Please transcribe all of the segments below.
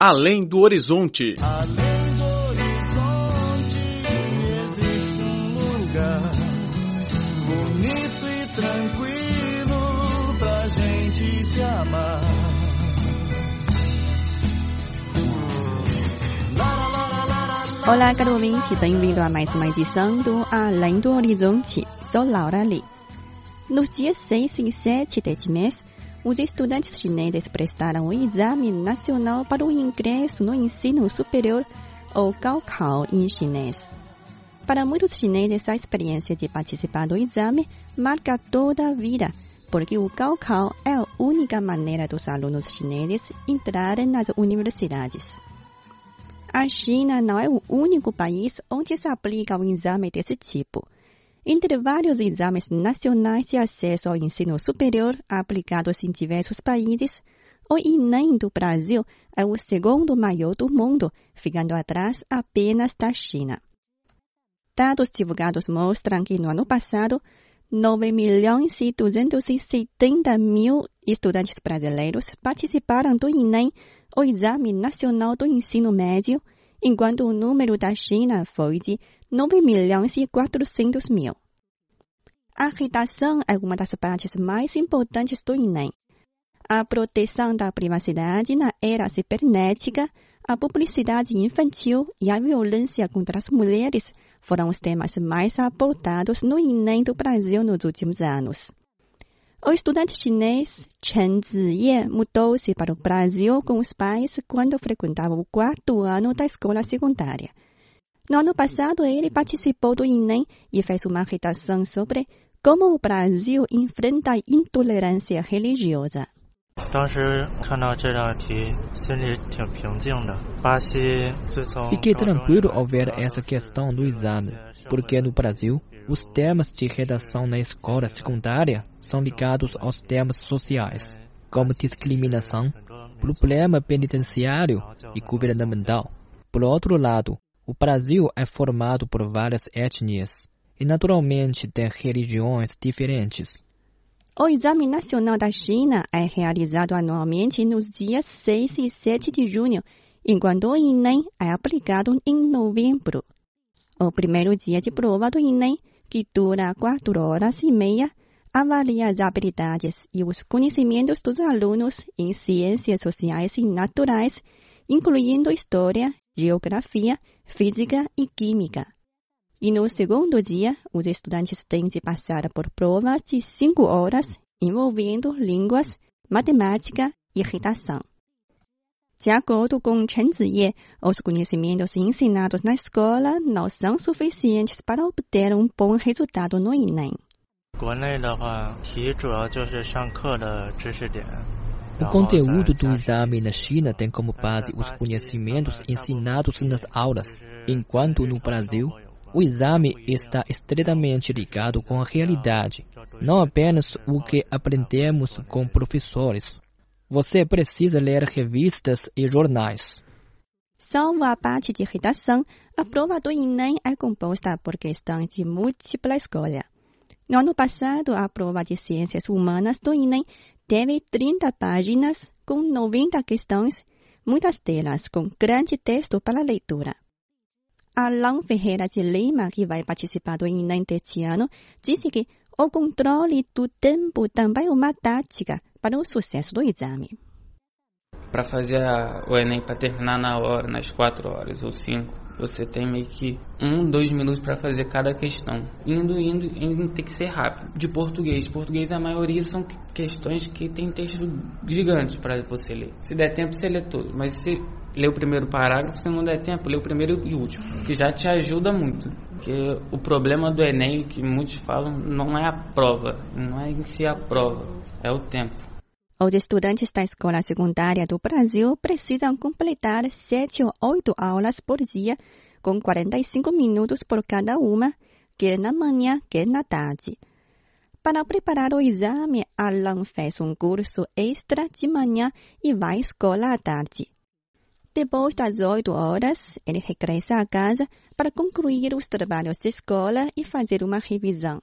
Além do Horizonte. Além do horizonte existe um lugar bonito e tranquilo pra gente se amar. Olá, caro ouvinte, bem-vindo a mais uma edição do Além do Horizonte. Sou Laura Lee. Nos dias 6 e 7 deste mês, os estudantes chineses prestaram o exame nacional para o ingresso no ensino superior, ou Gaokao em chinês. Para muitos chineses, a experiência de participar do exame marca toda a vida, porque o Gaokao é a única maneira dos alunos chineses entrarem nas universidades. A China não é o único país onde se aplica um exame desse tipo. Entre vários exames nacionais de acesso ao ensino superior aplicados em diversos países, o Enem do Brasil é o segundo maior do mundo, ficando atrás apenas da China. Dados divulgados mostram que no ano passado, 9 milhões e 270 mil estudantes brasileiros participaram do Enem, o Exame Nacional do Ensino Médio, enquanto o número da China foi de 9 milhões e 400 mil. A redação é uma das partes mais importantes do Enem. A proteção da privacidade na era cibernética, a publicidade infantil e a violência contra as mulheres foram os temas mais abordados no Enem do Brasil nos últimos anos. O estudante chinês Chen Ziye mudou-se para o Brasil com os pais quando frequentava o quarto ano da escola secundária. No ano passado, ele participou do Enem e fez uma redação sobre como o Brasil enfrenta a intolerância religiosa. 当时看到这道题，心里挺平静的。巴西自从 Fiquei 高中以 tranquilo 来 ao ver 就 essa questão do exame, porque no Brasil, os temas de redação na escola secundária são ligados aos temas sociais, como discriminação, problema penitenciário e governamental. Por outro lado, o Brasil é formado por várias etnias e naturalmente tem religiões diferentes. O Exame Nacional da China é realizado anualmente nos dias 6 e 7 de junho, enquanto o Enem é aplicado em novembro. O primeiro dia de prova do Enem, que dura 4 horas e meia, avalia as habilidades e os conhecimentos dos alunos em ciências sociais e naturais, incluindo história, geografia, física e química. E no segundo dia, os estudantes têm de passar por provas de cinco horas envolvendo línguas, matemática e redação. De acordo com Chen Ziye, os conhecimentos ensinados na escola não são suficientes para obter um bom resultado no Enem. 国内的话，题主要就是上课的知识点。 o conteúdo do exame na China tem como base os conhecimentos ensinados nas aulas, enquanto no Brasil, o exame está estreitamente ligado com a realidade, não apenas o que aprendemos com professores. Você precisa ler revistas e jornais. Salvo a parte de redação, a prova do inem é composta por questões de múltipla escolha. No ano passado, a prova de ciências humanas do inem teve 30 páginas com 90 questões, muitas delas com grande texto para leitura. Alan Ferreira de Lima, que vai participar do Enem deste ano, disse que o controle do tempo também é uma tática para o sucesso do exame. Para fazer o Enem para terminar na hora, nas quatro horas ou cinco, você tem meio que um, dois minutos para fazer cada questão. Indo, indo, indo, tem que ser rápido. De português, português a maioria são que- questões que tem texto gigante para você ler. Se der tempo, você lê tudo, mas se ler o primeiro parágrafo, se não der tempo, lê o primeiro e o último, que já te ajuda muito. Porque o problema do Enem, que muitos falam, não é a prova, não é em si a prova, é o tempo. Os estudantes da escola secundária do Brasil precisam completar 7 ou 8 aulas por dia, com 45 minutos por cada uma, quer na manhã, quer na tarde. Para preparar o exame, Alan fez um curso extra de manhã e vai à escola à tarde. Depois das 8 horas, ele regressa a casa para concluir os trabalhos de escola e fazer uma revisão.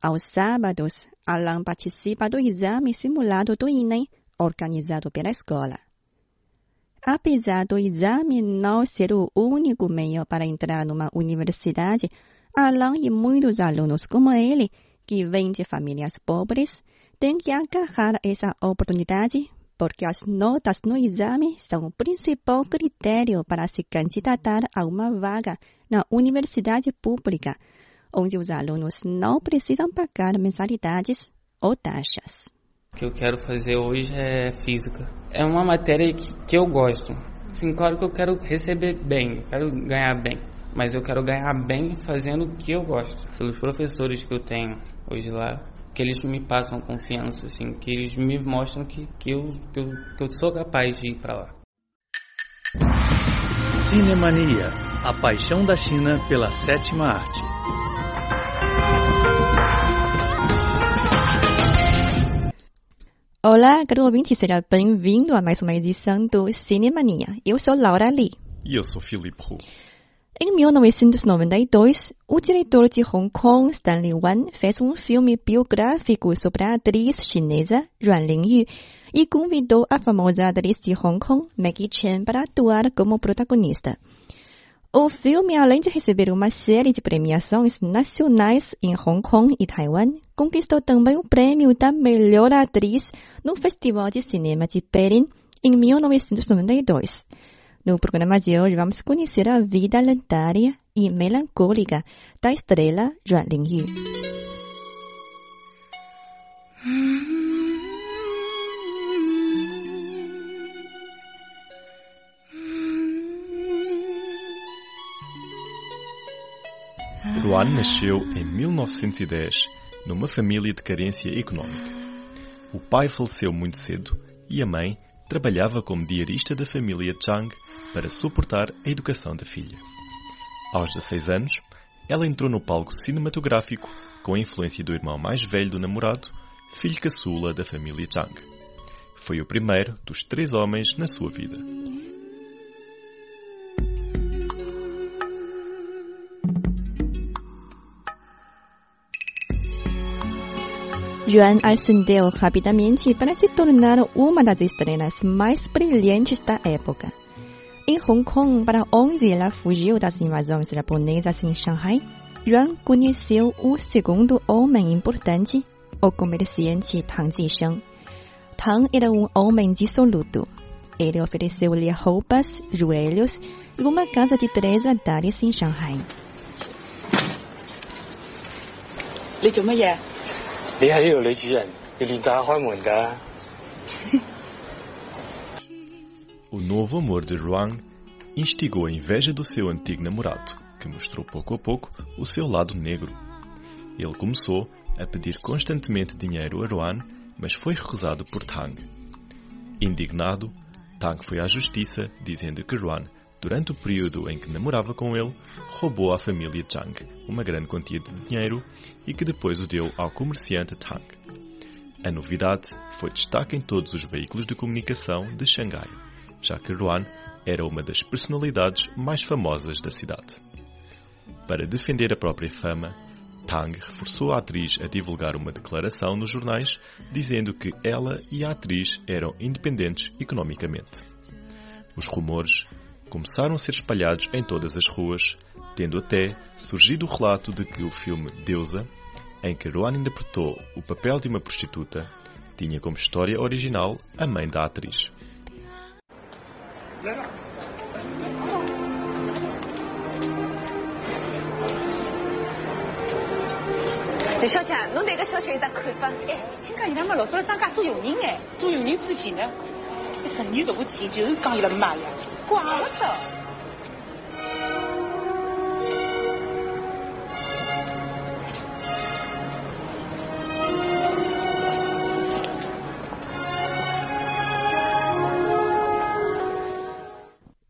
Aos sábados, Alan participa do exame simulado do Enem, organizado pela escola. Apesar do exame não ser o único meio para entrar numa universidade, Alan e muitos alunos como ele, que vêm de famílias pobres, têm que agarrar essa oportunidade porque as notas no exame são o principal critério para se candidatar a uma vaga na universidade pública, onde os alunos não precisam pagar mensalidades ou taxas. O que eu quero fazer hoje é física. É uma matéria que, eu gosto. Sim, claro que eu quero receber bem, eu quero ganhar bem. Mas eu quero ganhar bem fazendo o que eu gosto. Pelos professores que eu tenho hoje lá, que eles me passam confiança, assim, que eles me mostram que, que, eu, que, eu, que eu sou capaz de ir para lá. Cinemania, a paixão da China pela sétima arte. Olá, caro ouvinte, seja bem-vindo a mais uma edição do Cinemania. Eu sou Laura Lee. E eu sou Filipe Hu. Em 1992, o diretor de Hong Kong, Stanley Wan, fez um filme biográfico sobre a atriz chinesa Yuan Lingyu e convidou a famosa atriz de Hong Kong, Maggie Chen, para atuar como protagonista. O filme, além de receber uma série de premiações nacionais em Hong Kong e Taiwan, conquistou também o prêmio da melhor atriz no Festival de Cinema de Berlim em 1992. No programa de hoje, vamos conhecer a vida lendária e melancólica da estrela Yuan Lingyu. Ruan nasceu em 1910 numa família de carência económica. O pai faleceu muito cedo e a mãe trabalhava como diarista da família Chang para suportar a educação da filha. Aos 16 anos, ela entrou no palco cinematográfico com a influência do irmão mais velho do namorado, filho caçula da família Chang. Foi o primeiro dos três homens na sua vida. Yuan ascendeu rapidamente para se tornar uma das estrelas mais brilhantes da época. Em Hong Kong, para onde ela fugiu das invasões japonesas em Shanghai, Yuan conheceu o segundo homem importante, o comerciante Tang Jisheng. Tang era um homem dissoluto. Ele ofereceu-lhe roupas, joelhos e uma casa de três andares em Shanghai. 你做乜嘢？ 你系呢度女主人，要练习下开门㗎。 O novo amor de Ruang instigou a inveja do seu antigo namorado, que mostrou pouco a pouco o seu lado negro. Ele começou a pedir constantemente dinheiro a Ruan, mas foi recusado por Tang. Indignado, Tang foi à justiça dizendo que Ruan, durante o período em que namorava com ele, roubou à família Zhang uma grande quantia de dinheiro e que depois o deu ao comerciante Tang. A novidade foi destaque em todos os veículos de comunicação de Xangai, já que Ruan era uma das personalidades mais famosas da cidade. Para defender a própria fama, Tang reforçou a atriz a divulgar uma declaração nos jornais dizendo que ela e a atriz eram independentes economicamente. Os rumores começaram a ser espalhados em todas as ruas, tendo até surgido o relato de que o filme Deusa, em que Ruan interpretou o papel de uma prostituta, tinha como história original a mãe da atriz. 李小姐，侬对搿小区有啥看法？哎，听讲伊拉没老早来张家做佣人哎，做佣人之前呢， 这神女都不提，就是讲伊拉妈呀，管不着。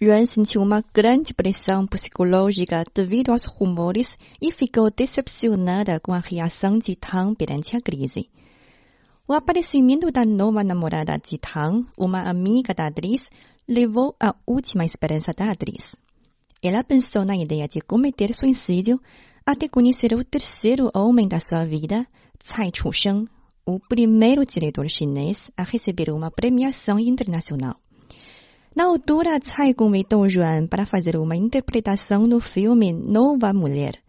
Yuan sentiu uma grande pressão psicológica devido aos rumores e ficou decepcionada com a reação de Tang perante a crise. O aparecimento da nova namorada de Tang, uma amiga da atriz, levou à última esperança da atriz. Ela pensou na ideia de cometer suicídio até conhecer o terceiro homem da sua vida, Tsai Chusheng, o primeiro diretor chinês a receber uma premiação internacional. Na altura, Tsai convidou Joan para fazer uma interpretação do filme Nova Mulher.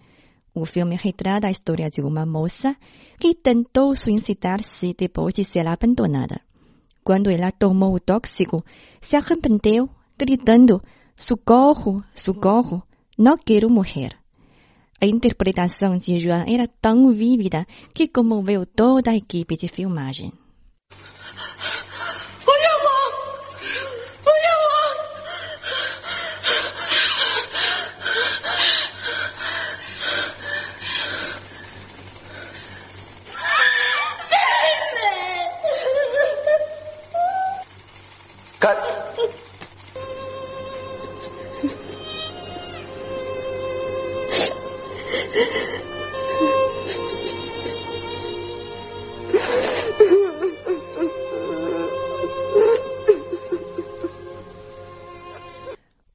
O filme retrata a história de uma moça que tentou suicidar-se depois de ser abandonada. Quando ela tomou o tóxico, se arrependeu, gritando: Socorro, socorro, não quero morrer. A interpretação de Joan era tão vívida que comoveu toda a equipe de filmagem.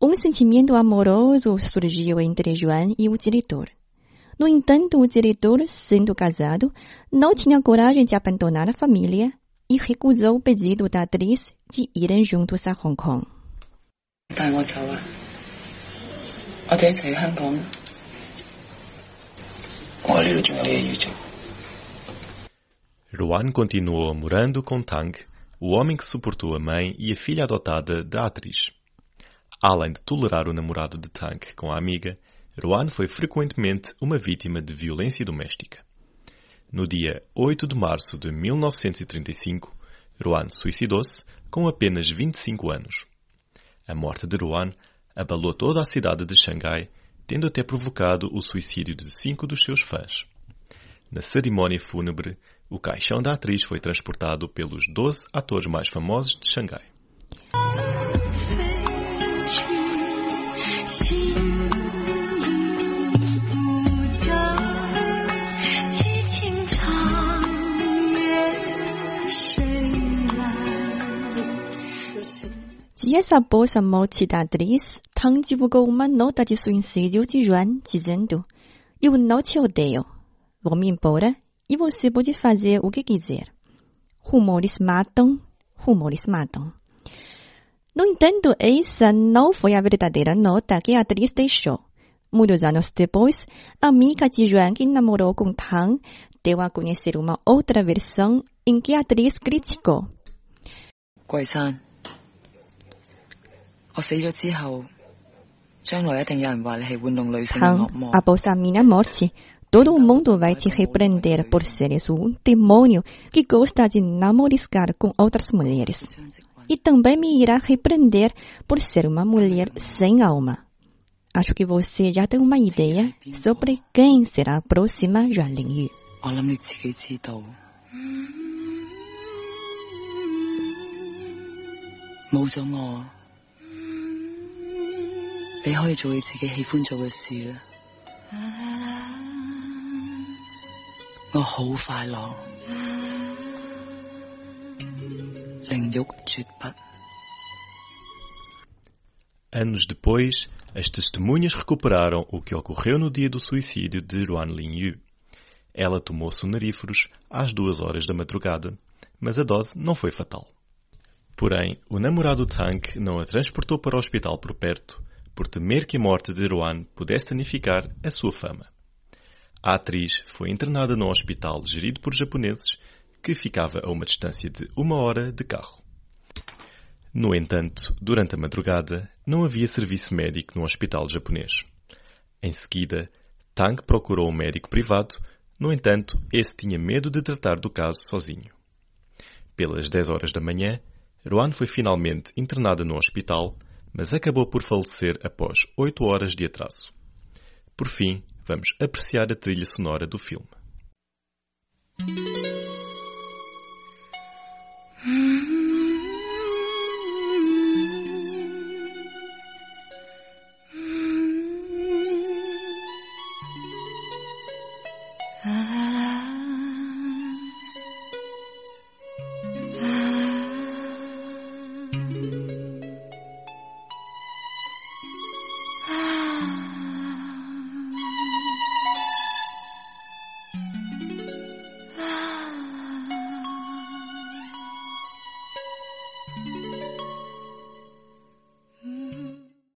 'Um sentimento amoroso surgiu entre Joan e o diretor. No entanto, o diretor, sendo casado, não tinha coragem de abandonar a família e recusou o pedido da atriz de irem juntos a Hong Kong. Ruan continuou morando com Tang, o homem que suportou a mãe e a filha adotada da atriz. Além de tolerar o namorado de Tank com a amiga, Ruan foi frequentemente uma vítima de violência doméstica. No dia 8 de março de 1935, Ruan suicidou-se com apenas 25 anos. A morte de Ruan abalou toda a cidade de Xangai, tendo até provocado o suicídio de cinco dos seus fãs. Na cerimónia fúnebre, o caixão da atriz foi transportado pelos 12 atores mais famosos de Xangai. Dias após a morte da atriz, Tang divulgou uma nota de suicídio de Yuan, dizendo: Eu não te odeio. Vou-me embora e você pode fazer o que quiser. Rumores matam, rumores matam. No entanto, essa não foi a verdadeira nota que a atriz deixou. Muitos anos depois, a amiga de Yuan que namorou com Tang deu conhecer uma outra versão em que a atriz criticou. Guai-san, após a minha morte, todo mundo vai te repreender por seres um demônio que gosta de namoriscar com outras mulheres. E também me irá repreender por ser uma mulher sem alma. Acho que você já tem uma ideia sobre quem será a próxima Yuan Lingyu. 我諗 你自己知道，冇咗我。你可以做你自己喜欢做嘅事啦。我好快乐，灵玉绝笔。Anos depois, as testemunhas recuperaram o que ocorreu no dia do suicídio de Ruan Linyu. Ela tomou sonaríferos às duas horas da madrugada, mas a dose não foi fatal. Porém, o namorado Tank não a transportou para o hospital por perto, por temer que a morte de Rowan pudesse danificar a sua fama. A atriz foi internada num hospital gerido por japoneses que ficava a uma distância de uma hora de carro. No entanto, durante a madrugada, não havia serviço médico no hospital japonês. Em seguida, Tang procurou um médico privado, no entanto, esse tinha medo de tratar do caso sozinho. Pelas 10 horas da manhã, Rowan foi finalmente internada no hospital, mas acabou por falecer após oito horas de atraso. Por fim, vamos apreciar a trilha sonora do filme.